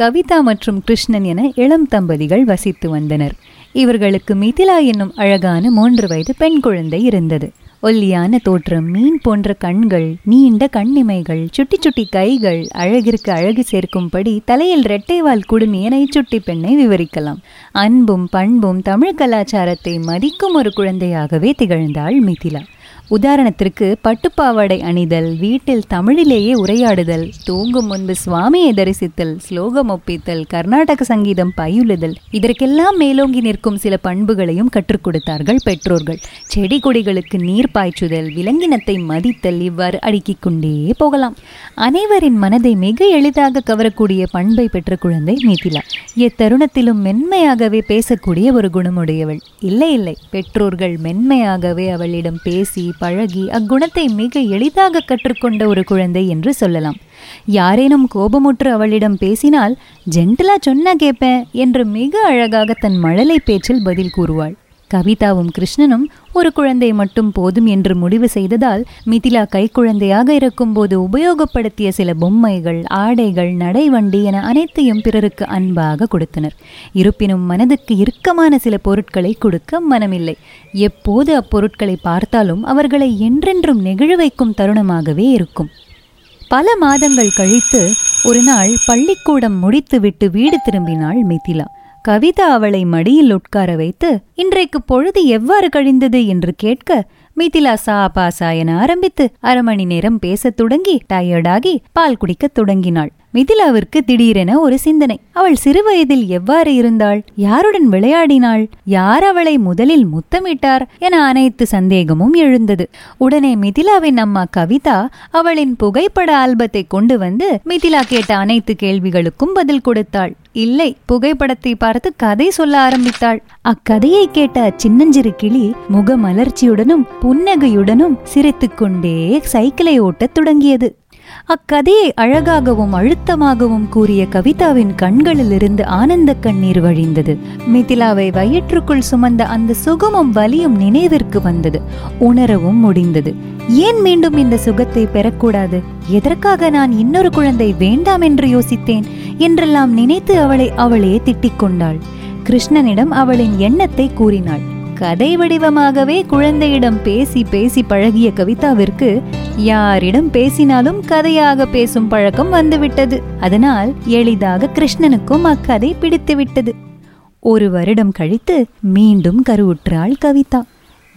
கவிதா மற்றும் கிருஷ்ணன் என இளம் தம்பதிகள் வசித்து வந்தனர். இவர்களுக்கு மிதிலா என்னும் அழகான மூன்று வயது பெண் குழந்தை இருந்தது. ஒல்லியான தோற்றம் மீன் போன்ற கண்கள் நீண்ட கண்ணிமைகள் சுட்டி சுட்டி கைகள் அழகிற்கு அழகு சேர்க்கும்படி தலையில் இரட்டைவால் குடுமிய சுட்டி பெண்ணை விவரிக்கலாம். அன்பும் பண்பும் தமிழ் கலாச்சாரத்தை மதிக்கும் ஒரு குழந்தையாகவே திகழ்ந்தாள் மிதிலா. உதாரணத்திற்கு பட்டுப்பாவாடை அணிதல் வீட்டில் தமிழிலேயே உரையாடுதல் தூங்கும் முன்பு சுவாமியை தரிசித்தல் ஸ்லோகம் ஒப்பித்தல் கர்நாடக சங்கீதம் பயிலுதல் இதற்கெல்லாம் மேலோங்கி நிற்கும் சில பண்புகளையும் கற்றுக் கொடுத்தார்கள் பெற்றோர்கள். செடி கொடிகளுக்கு நீர் பாய்ச்சுதல் விலங்கினத்தை மதித்தல் இவ்வாறு அடுக்கிக் கொண்டே போகலாம். அனைவரின் மனதை மிக எளிதாக கவரக்கூடிய பண்பை பெற்ற குழந்தை மிதிலா. எத்தருணத்திலும் மென்மையாகவே பேசக்கூடிய ஒரு குணமுடையவள். இல்லை இல்லை பெற்றோர்கள் மென்மையாகவே அவளிடம் பேசி பழகி அக்குணத்தை மிக எளிதாக கற்றுக்கொண்ட ஒரு குழந்தை என்று சொல்லலாம். யாரேனும் கோபமுற்று அவளிடம் பேசினால் ஜென்டிலா சொன்னா கேட்பேன் என்று மிக அழகாக தன் மழலை பேச்சில் பதில் கூறுவாள். கவிதாவும் கிருஷ்ணனும் ஒரு குழந்தை மட்டும் போதும் என்று முடிவு செய்ததால் மிதிலா கைக்குழந்தையாக இருக்கும்போது உபயோகப்படுத்திய சில பொம்மைகள் ஆடைகள் நடைவண்டி என அனைத்தையும் பிறருக்கு அன்பாக கொடுத்தனர். இருப்பினும் மனதுக்கு இறுக்கமான சில பொருட்களை கொடுக்க மனமில்லை. எப்போது அப்பொருட்களை பார்த்தாலும் அவர்களை என்றென்றும் நெகிழ வைக்கும் தருணமாகவே இருக்கும். பல மாதங்கள் கழித்து ஒரு நாள் பள்ளிக்கூடம் முடித்துவிட்டு வீடு திரும்பினாள் மிதிலா. கவிதா அவளை மடியில் உட்கார வைத்து இன்றைக்கு பொழுது எவ்வாறு கழிந்தது என்று கேட்க மிதிலா சா பாசா என ஆரம்பித்து அரை மணி நேரம் பேசத் தொடங்கி டயர்டாகி பால் குடிக்கத் தொடங்கினாள். மிதிலாவிற்கு திடீரென ஒரு சிந்தனை. அவள் சிறுவயதில் எவ்வாறு இருந்தாள்? யாருடன் விளையாடினாள்? யார் அவளை முதலில் முத்தமிட்டார்? என அனைத்து சந்தேகமும் எழுந்தது. உடனே மிதிலாவின் அம்மா கவிதா அவளின் புகைப்பட ஆல்பத்தை கொண்டு வந்து மிதிலா கேட்ட அனைத்து கேள்விகளுக்கும் பதில் கொடுத்தாள். இல்லை புகைப்படத்தை பார்த்து கதை சொல்ல ஆரம்பித்தாள். அக்கதையை கேட்ட சின்னஞ்சிறு கிளி முகமலர்ச்சியுடனும் புன்னகையுடனும் சிரித்துக்கொண்டே சைக்கிளை ஓட்டத் தொடங்கியது. அக்கதையை அழகாகவும் அழுத்தமாகவும் கூறிய கவிதாவின் கண்களிலிருந்து ஆனந்த கண்ணீர் வழிந்தது. மிதிலாவை வயிற்றுக்குள் சுமந்த அந்த சுகமும் வலியும் நினைவிற்கு வந்தது. உணரவும் முடிந்தது. ஏன் மீண்டும் இந்த சுகத்தை பெறக்கூடாது? எதற்காக நான் இன்னொரு குழந்தை வேண்டாம் என்று யோசித்தேன்? என்றெல்லாம் நினைத்து அவளை அவளே திட்டிக் கொண்டாள் கிருஷ்ணனிடம் அவளின் எண்ணத்தை கூறினாள். கதை வடிவமாகவே குழந்தையிடம் பேசி பேசி பழகிய கவிதாவிற்கு யாரிடம் பேசினாலும் கதையாக பேசும் பழக்கம் வந்துவிட்டது. அதனால் எளிதாக கிருஷ்ணனுக்கும் அக்கதை பிடித்துவிட்டது. ஒரு வருடம் கழித்து மீண்டும் கருவுற்றாள் கவிதா.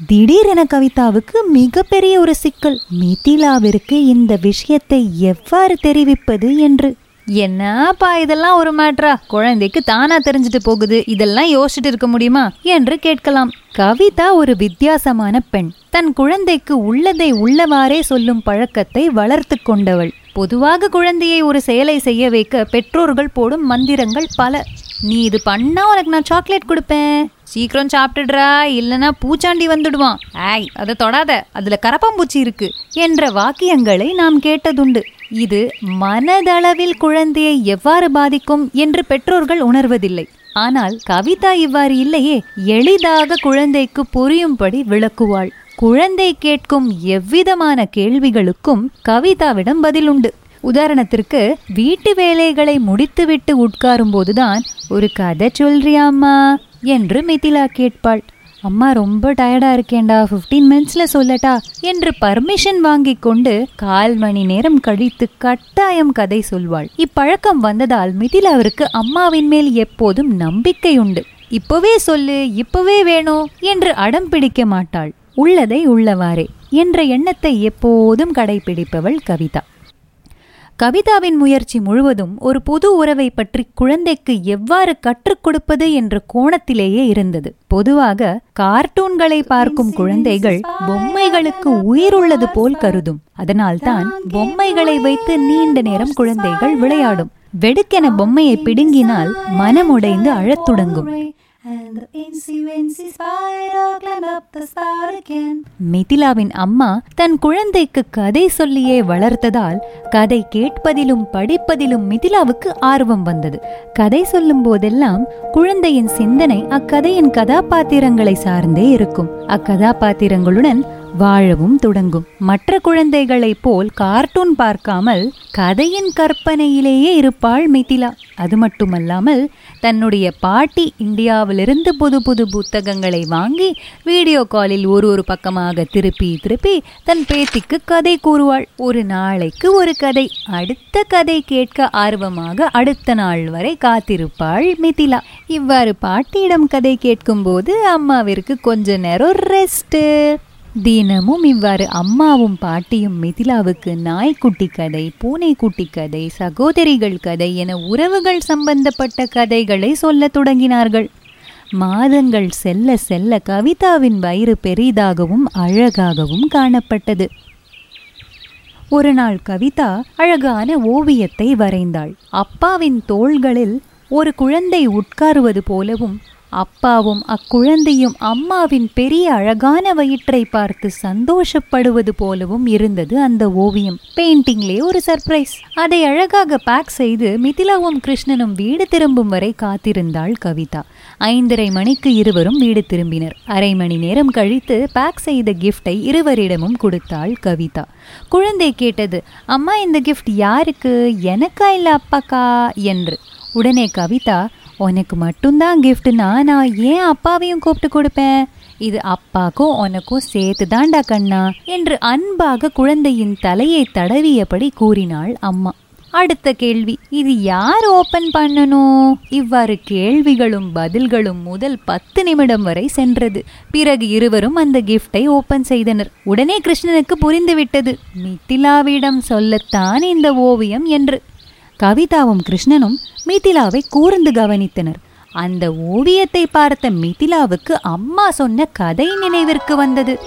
திடீரென கவிதாவுக்கு மிகப்பெரிய ஒரு சிக்கல். மிதிலாவிற்கு இந்த விஷயத்தை எவ்வாறு தெரிவிப்பது என்று என்னப்பா இதெல்லாம் ஒரு மேட்ரா குழந்தைக்கு தானா தெரிஞ்சுட்டு போகுது. இதெல்லாம் யோசிச்சுட்டு இருக்க முடியுமா? என்று கேட்கலாம். கவிதா ஒரு வித்தியாசமான பெண். தன் குழந்தைக்கு உள்ளதை உள்ளவாறே சொல்லும் பழக்கத்தை வளர்த்து கொண்டவள். பொதுவாக குழந்தையை ஒரு செயலை செய்ய வைக்க பெற்றோர்கள் போடும் மந்திரங்கள் பல. நீ இது பண்ணா உனக்கு நான் சாக்லேட் கொடுப்பேன். சீக்கிரம் சாப்பிட்டுடுறா. இல்லனா பூச்சாண்டி வந்துடுவான். ஆய் அதை தொடாத. அதுல கரப்பாம்பூச்சி இருக்கு. என்ற வாக்கியங்களை நாம் கேட்டதுண்டு. இது மனதளவில் குழந்தையை எவ்வாறு பாதிக்கும் என்று பெற்றோர்கள் உணர்வதில்லை. ஆனால் கவிதா இவ்வாறு இல்லையே எளிதாக குழந்தைக்கு புரியும்படி விளக்குவாள். குழந்தை கேட்கும் எவ்விதமான கேள்விகளுக்கும் கவிதாவிடம் பதில் உண்டு உதாரணத்திற்கு வீட்டு வேலைகளை முடித்துவிட்டு உட்காரும் போதுதான் ஒரு கதை சொல்றியாம்மா என்று மிதிலா கேட்பாள். அம்மா ரொம்ப டயர்டா இருக்கேன்டா. ஃபிஃப்டீன் மினிட்ஸ்ல சொல்லட்டா என்று பர்மிஷன் வாங்கி கொண்டு கால் மணி நேரம் கழித்து கட்டாயம் கதை சொல்வாள். இப்பழக்கம் வந்ததால் மிதிலாவிற்கு அம்மாவின் மேல் எப்போதும் நம்பிக்கை உண்டு. இப்பவே சொல்லு இப்பவே வேணும் என்று அடம் பிடிக்க மாட்டாள். உள்ளதை உள்ளவாறே என்ற எண்ணத்தை எப்போதும் கடைபிடிப்பவள் கவிதா. கவிதாவின் முயற்சி முழுவதும் ஒரு புது உறவை பற்றி குழந்தைக்கு எவ்வாறு கற்றுக் கொடுப்பது என்ற கோணத்திலேயே இருந்தது. பொதுவாக கார்ட்டூன்களை பார்க்கும் குழந்தைகள் பொம்மைகளுக்கு உயிர் உள்ளது போல் கருதும். அதனால்தான் பொம்மைகளை வைத்து நீண்ட நேரம் குழந்தைகள் விளையாடும். வெடுக்கென பொம்மையை பிடுங்கினால் மனமுடைந்து அழத் தொடங்கும். மிதிலாவின் அம்மா தன் குழந்தைக்கு கதை சொல்லியே வளர்த்ததால் கதை கேட்பதிலும் படிப்பதிலும் மிதிலாவுக்கு ஆர்வம் வந்தது. கதை சொல்லும் போதெல்லாம் குழந்தையின் சிந்தனை அக்கதையின் கதாபாத்திரங்களை சார்ந்தே இருக்கும். அக்கதாபாத்திரங்களுடன் வாழவும் தொடங்கும். மற்ற குழந்தைகளைப் போல் கார்ட்டூன் பார்க்காமல் கதையின் கற்பனையிலேயே இருப்பாள் மிதிலா. அது மட்டுமல்லாமல் தன்னுடைய பாட்டி இந்தியாவிலிருந்து புது புது புத்தகங்களை வாங்கி வீடியோ காலில் ஒரு ஒரு பக்கமாக திருப்பி திருப்பி தன் பேத்திக்கு கதை கூறுவாள். ஒரு நாளைக்கு ஒரு கதை. அடுத்த கதை கேட்க ஆர்வமாக அடுத்த நாள் வரை காத்திருப்பாள் மிதிலா. இவ்வாறு பாட்டியிடம் கதை கேட்கும்போது அம்மாவிற்கு கொஞ்ச நேரம் ரெஸ்ட்டு. தினமும் இவ்வாறு அம்மாவும் பாட்டியும் மிதிலாவுக்கு நாய்க்குட்டி கதை பூனைக்குட்டி கதை சகோதரிகள் கதை என உறவுகள் சம்பந்தப்பட்ட கதைகளை சொல்லத் தொடங்கினார்கள். மாதங்கள் செல்ல செல்ல கவிதாவின் வயிறு பெரிதாகவும் அழகாகவும் காணப்பட்டது. ஒரு நாள் கவிதா அழகான ஓவியத்தை வரைந்தாள். அப்பாவின் தோள்களில் ஒரு குழந்தை உட்காருவது போலவும் அப்பாவும் அக்குழந்தையும் அம்மாவின் பெரிய அழகான வயிற்றை பார்த்து சந்தோஷப்படுவது போலவும் இருந்தது அந்த ஓவியம். பெயிண்டிங்லே ஒரு சர்ப்ரைஸ். அதை அழகாக பேக் செய்து மிதிலாவும் கிருஷ்ணனும் வீடு திரும்பும் வரை காத்திருந்தாள் கவிதா. ஐந்தரை மணிக்கு இருவரும் வீடு திரும்பினர். அரை மணி நேரம் கழித்து பேக் செய்த கிஃப்டை இருவரிடமும் கொடுத்தாள் கவிதா. குழந்தை கேட்டது அம்மா இந்த கிஃப்ட் யாருக்கு? எனக்கா இல்லை அப்பாக்கா? என்று. உடனே கவிதா உனக்கு மட்டும்தான் கிஃப்ட்னா நான் ஏன் அப்பாவையும் கூப்பிட்டு கொடுப்பேன்? இது அப்பாக்கும் உனக்கும் சேர்த்து தாண்டா கண்ணா என்று அன்பாக குழந்தையின் தலையை தடவியபடி கூறினாள் அம்மா. அடுத்த கேள்வி இது யார் ஓபன் பண்ணணும்? இவ்வாறு கேள்விகளும் பதில்களும் முதல் பத்து நிமிடம் வரை சென்றது. பிறகு இருவரும் அந்த கிஃப்டை ஓபன் செய்தனர். உடனே கிருஷ்ணனுக்கு புரிந்துவிட்டது. மித்திலாவிடம் சொல்லத்தான் இந்த ஓவியம் என்று. கவிதாவும் கிருஷ்ணனும் மிதிலாவை கூர்ந்து கவனித்தனர். அந்த ஓவியத்தை பார்த்த மிதிலாவுக்கு அம்மா சொன்ன கதை நினைவிற்கு வந்தது.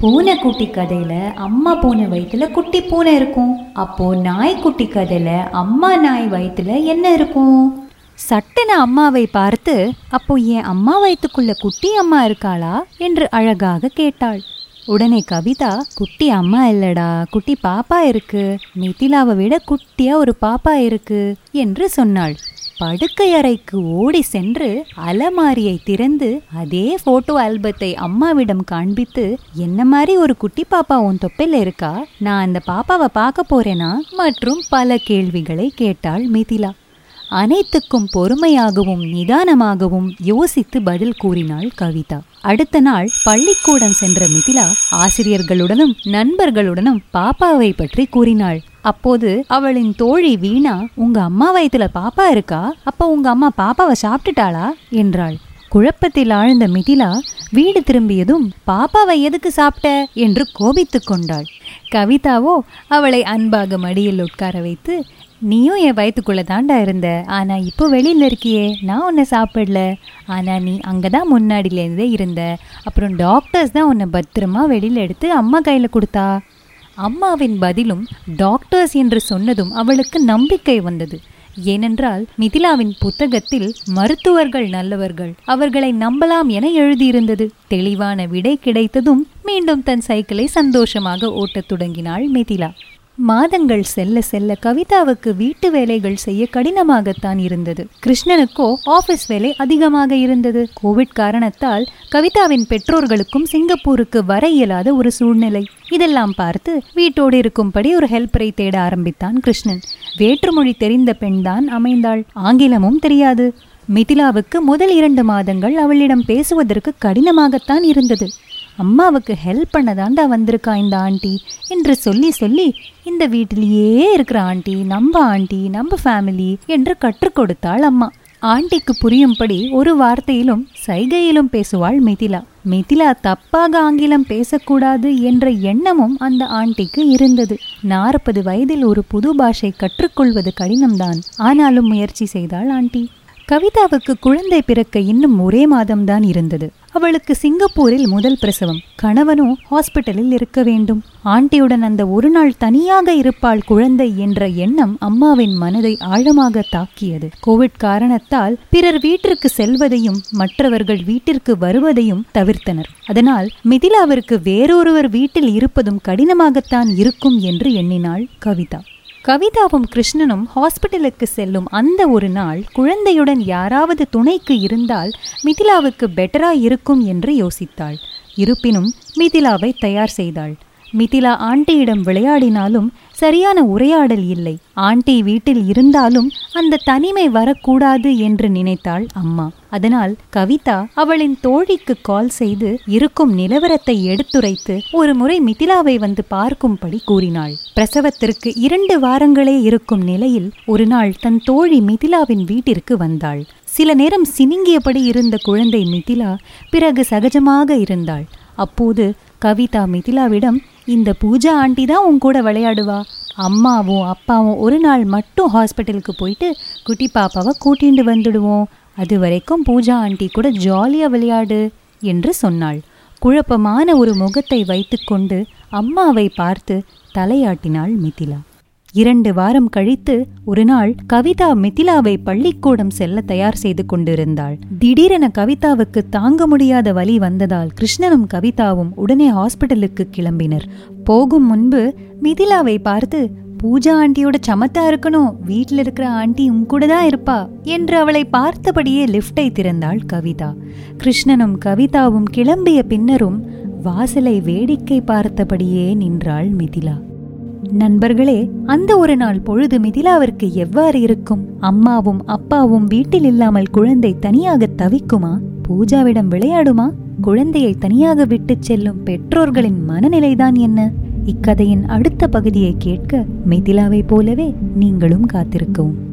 பூனை குட்டி கதையில அம்மா பூனை வயிற்றுல குட்டி பூனை இருக்கும். அப்போ நாய்க்குட்டி கதையில அம்மா நாய் வயிற்றுல என்ன இருக்கும்? சட்டன அம்மாவை பார்த்து அப்போ என் அம்மா வயிற்றுக்குள்ள குட்டி அம்மா இருக்காளா? என்று அழகாக கேட்டாள். உடனே கவிதா குட்டி அம்மா இல்லடா குட்டி பாப்பா இருக்கு. மிதிலாவை விட குட்டியா ஒரு பாப்பா இருக்கு என்று சொன்னாள். படுக்கை அறைக்கு ஓடி சென்று அலமாரியை திறந்து அதே போட்டோ ஆல்பத்தை அம்மாவிடம் காண்பித்து என்ன மாதிரி ஒரு குட்டி பாப்பா உன் தொப்பில் இருக்கா? நான் அந்த பாப்பாவை பார்க்க போறேனா? மற்றும் பல கேள்விகளை கேட்டாள் மிதிலா. அனைத்துக்கும் பொறுமையாகவும் நிதானமாகவும் யோசித்து பதில் கூறினாள் கவிதா. அடுத்த நாள் பள்ளிக்கூடம் சென்ற மிதிலா ஆசிரியர்களுடனும் நண்பர்களுடனும் பாப்பாவை பற்றி கூறினாள். அப்போது அவளின் தோழி வீணா உங்க அம்மா வயத்துல பாப்பா இருக்கா? அப்ப உங்க அம்மா பாப்பாவை சாப்பிட்டுட்டாளா? என்றாள். குழப்பத்தில் ஆழ்ந்த மிதிலா வீடு திரும்பியதும் பாப்பாவை எதுக்கு சாப்பிட்ட? என்று கோபித்துக் கொண்டாள். கவிதாவோ அவளை அன்பாக மடியில் உட்கார வைத்து நீயும் என் வயத்துக்குள்ளே தாண்டா இருந்த. ஆனால் இப்போ வெளியில் இருக்கியே. நான் உன்னை சாப்பிடல. ஆனால் நீ அங்கே தான் முன்னாடியிலேருந்தே இருந்த. அப்புறம் டாக்டர்ஸ் தான் உன்னை பத்திரமா வெளியில் எடுத்து அம்மா கையில் கொடுத்தா? அம்மாவின் பதிலும் டாக்டர்ஸ் என்று சொன்னதும் அவளுக்கு நம்பிக்கை வந்தது. ஏனென்றால் மிதிலாவின் புத்தகத்தில் மருத்துவர்கள் நல்லவர்கள். அவர்களை நம்பலாம் என எழுதியிருந்தது. தெளிவான விடை கிடைத்ததும் மீண்டும் தன் சைக்கிளை சந்தோஷமாக ஓட்டத் தொடங்கினாள் மிதிலா. மாதங்கள் செல்ல செல்ல கவிதாவுக்கு வீட்டு வேலைகள் செய்ய கடினமாகத்தான் இருந்தது. கிருஷ்ணனுக்கோ ஆபீஸ் வேலை அதிகமாக இருந்தது. கோவிட் காரணத்தால் கவிதாவின் பெற்றோர்களுக்கும் சிங்கப்பூருக்கு வர இயலாத ஒரு சூழ்நிலை. இதெல்லாம் பார்த்து வீட்டோடு இருக்கும்படி ஒரு ஹெல்ப்பரை தேட ஆரம்பித்தான் கிருஷ்ணன். வேற்றுமொழி தெரிந்த பெண்தான் அமைந்தாள். ஆங்கிலமும் தெரியாது. மிதிலாவுக்கு முதல் இரண்டு மாதங்கள் அவளிடம் பேசுவதற்கு கடினமாகத்தான் இருந்தது. அம்மாவுக்கு ஹெல்ப் பண்ண தாண்டா வந்திருக்கா இந்த ஆண்டி என்று சொல்லி சொல்லி இந்த வீட்டிலேயே இருக்கிற ஆண்டி நம்ம ஆண்டி நம்ம ஃபேமிலி என்று கற்றுக் கொடுத்தாள் அம்மா. ஆண்டிக்கு புரியும்படி ஒரு வார்த்தையிலும் சைகையிலும் பேசுவாள் மிதிலா. மிதிலா தப்பாக ஆங்கிலம் பேசக்கூடாது என்ற எண்ணமும் அந்த ஆண்டிக்கு இருந்தது. நாற்பது வயதில் ஒரு புது பாஷை கற்றுக்கொள்வது கடினம்தான். ஆனாலும் முயற்சி செய்தாள் ஆண்டி. கவிதாவுக்கு குழந்தை பிறக்க இன்னும் ஒரே மாதம்தான் இருந்தது. அவளுக்கு சிங்கப்பூரில் முதல் பிரசவம். கணவனும் ஹாஸ்பிட்டலில் இருக்க வேண்டும். ஆண்டியுடன் அந்த ஒரு நாள் தனியாக இருப்பாள் குழந்தை என்ற எண்ணம் அம்மாவின் மனதை ஆழமாக தாக்கியது. கோவிட் காரணத்தால் பிறர் வீட்டிற்கு செல்வதையும் மற்றவர்கள் வீட்டிற்கு வருவதையும் தவிர்த்தனர். அதனால் மிதிலாவிற்கு வேறொருவர் வீட்டில் இருப்பதும் கடினமாகத்தான் இருக்கும் என்று எண்ணினாள் கவிதா. கவிதாவும் கிருஷ்ணனும் ஹாஸ்பிட்டலுக்கு செல்லும் அந்த ஒரு நாள் குழந்தையுடன் யாராவது துணைக்கு இருந்தால் மிதிலாவுக்கு பெட்டரா இருக்கும் என்று யோசித்தாள். இருப்பினும் மிதிலாவை தயார் செய்தாள். மிதிலா ஆண்டியிடம் விளையாடினாலும் சரியான உரையாடல் இல்லை. ஆண்டி வீட்டில் இருந்தாலும் அந்த தனிமை வரக்கூடாது என்று நினைத்தாள் அம்மா. அதனால் கவிதா அவளின் தோழிக்கு கால் செய்து இருக்கும் நிலவரத்தை எடுத்துரைத்து ஒரு முறை மிதிலாவை வந்து பார்க்கும்படி கூறினாள். பிரசவத்திற்கு இரண்டு வாரங்களே இருக்கும் நிலையில் ஒரு நாள் தன் தோழி மிதிலாவின் வீட்டிற்கு வந்தாள். சில நேரம் சினுங்கியபடி இருந்த குழந்தை மிதிலா பிறகு சகஜமாக இருந்தாள். அப்போது கவிதா மிதிலாவிடம் இந்த பூஜா ஆண்டி தான் உன் கூட விளையாடுவா. அம்மாவும் அப்பாவும் ஒரு நாள் மட்டும் ஹாஸ்பிட்டலுக்கு போயிட்டு குட்டி பாப்பாவை கூட்டிட்டு வந்துடுவோம். அது வரைக்கும் பூஜா ஆண்டி கூட ஜாலியாக விளையாடு என்று சொன்னாள். குழப்பமான ஒரு முகத்தை வைத்துக்கொண்டு அம்மாவை பார்த்து தலையாட்டினாள் மிதிலா. இரண்டு வாரம் கழித்து ஒரு நாள் கவிதா மிதிலாவை பள்ளிக்கூடம் செல்ல தயார் செய்து கொண்டிருந்தாள். திடீரென கவிதாவுக்கு தாங்க முடியாத வலி வந்ததால் கிருஷ்ணனும் கவிதாவும் உடனே ஹாஸ்பிட்டலுக்கு கிளம்பினர். போகும் முன்பு மிதிலாவை பார்த்து பூஜா ஆண்டியோட சமத்தா இருக்கணும். வீட்டில் இருக்கிற ஆண்டி உன் கூட தான் இருப்பா என்று அவளை பார்த்தபடியே லிஃப்டை திறந்தாள் கவிதா. கிருஷ்ணனும் கவிதாவும் கிளம்பிய பின்னரும் வாசலை வேடிக்கை பார்த்தபடியே நின்றாள் மிதிலா. நண்பர்களே அந்த ஒரு நாள் பொழுது மிதிலாவிற்கு எவ்வாறு இருக்கும்? அம்மாவும் அப்பாவும் வீட்டில் இல்லாமல் குழந்தை தனியாக தவிக்குமா? பூஜாவிடம் விளையாடுமா? குழந்தையை தனியாக விட்டுச் செல்லும் பெற்றோர்களின் மனநிலைதான் என்ன? இக்கதையின் அடுத்த பகுதியை கேட்க மிதிலாவை போலவே நீங்களும் காத்திருக்கவும்.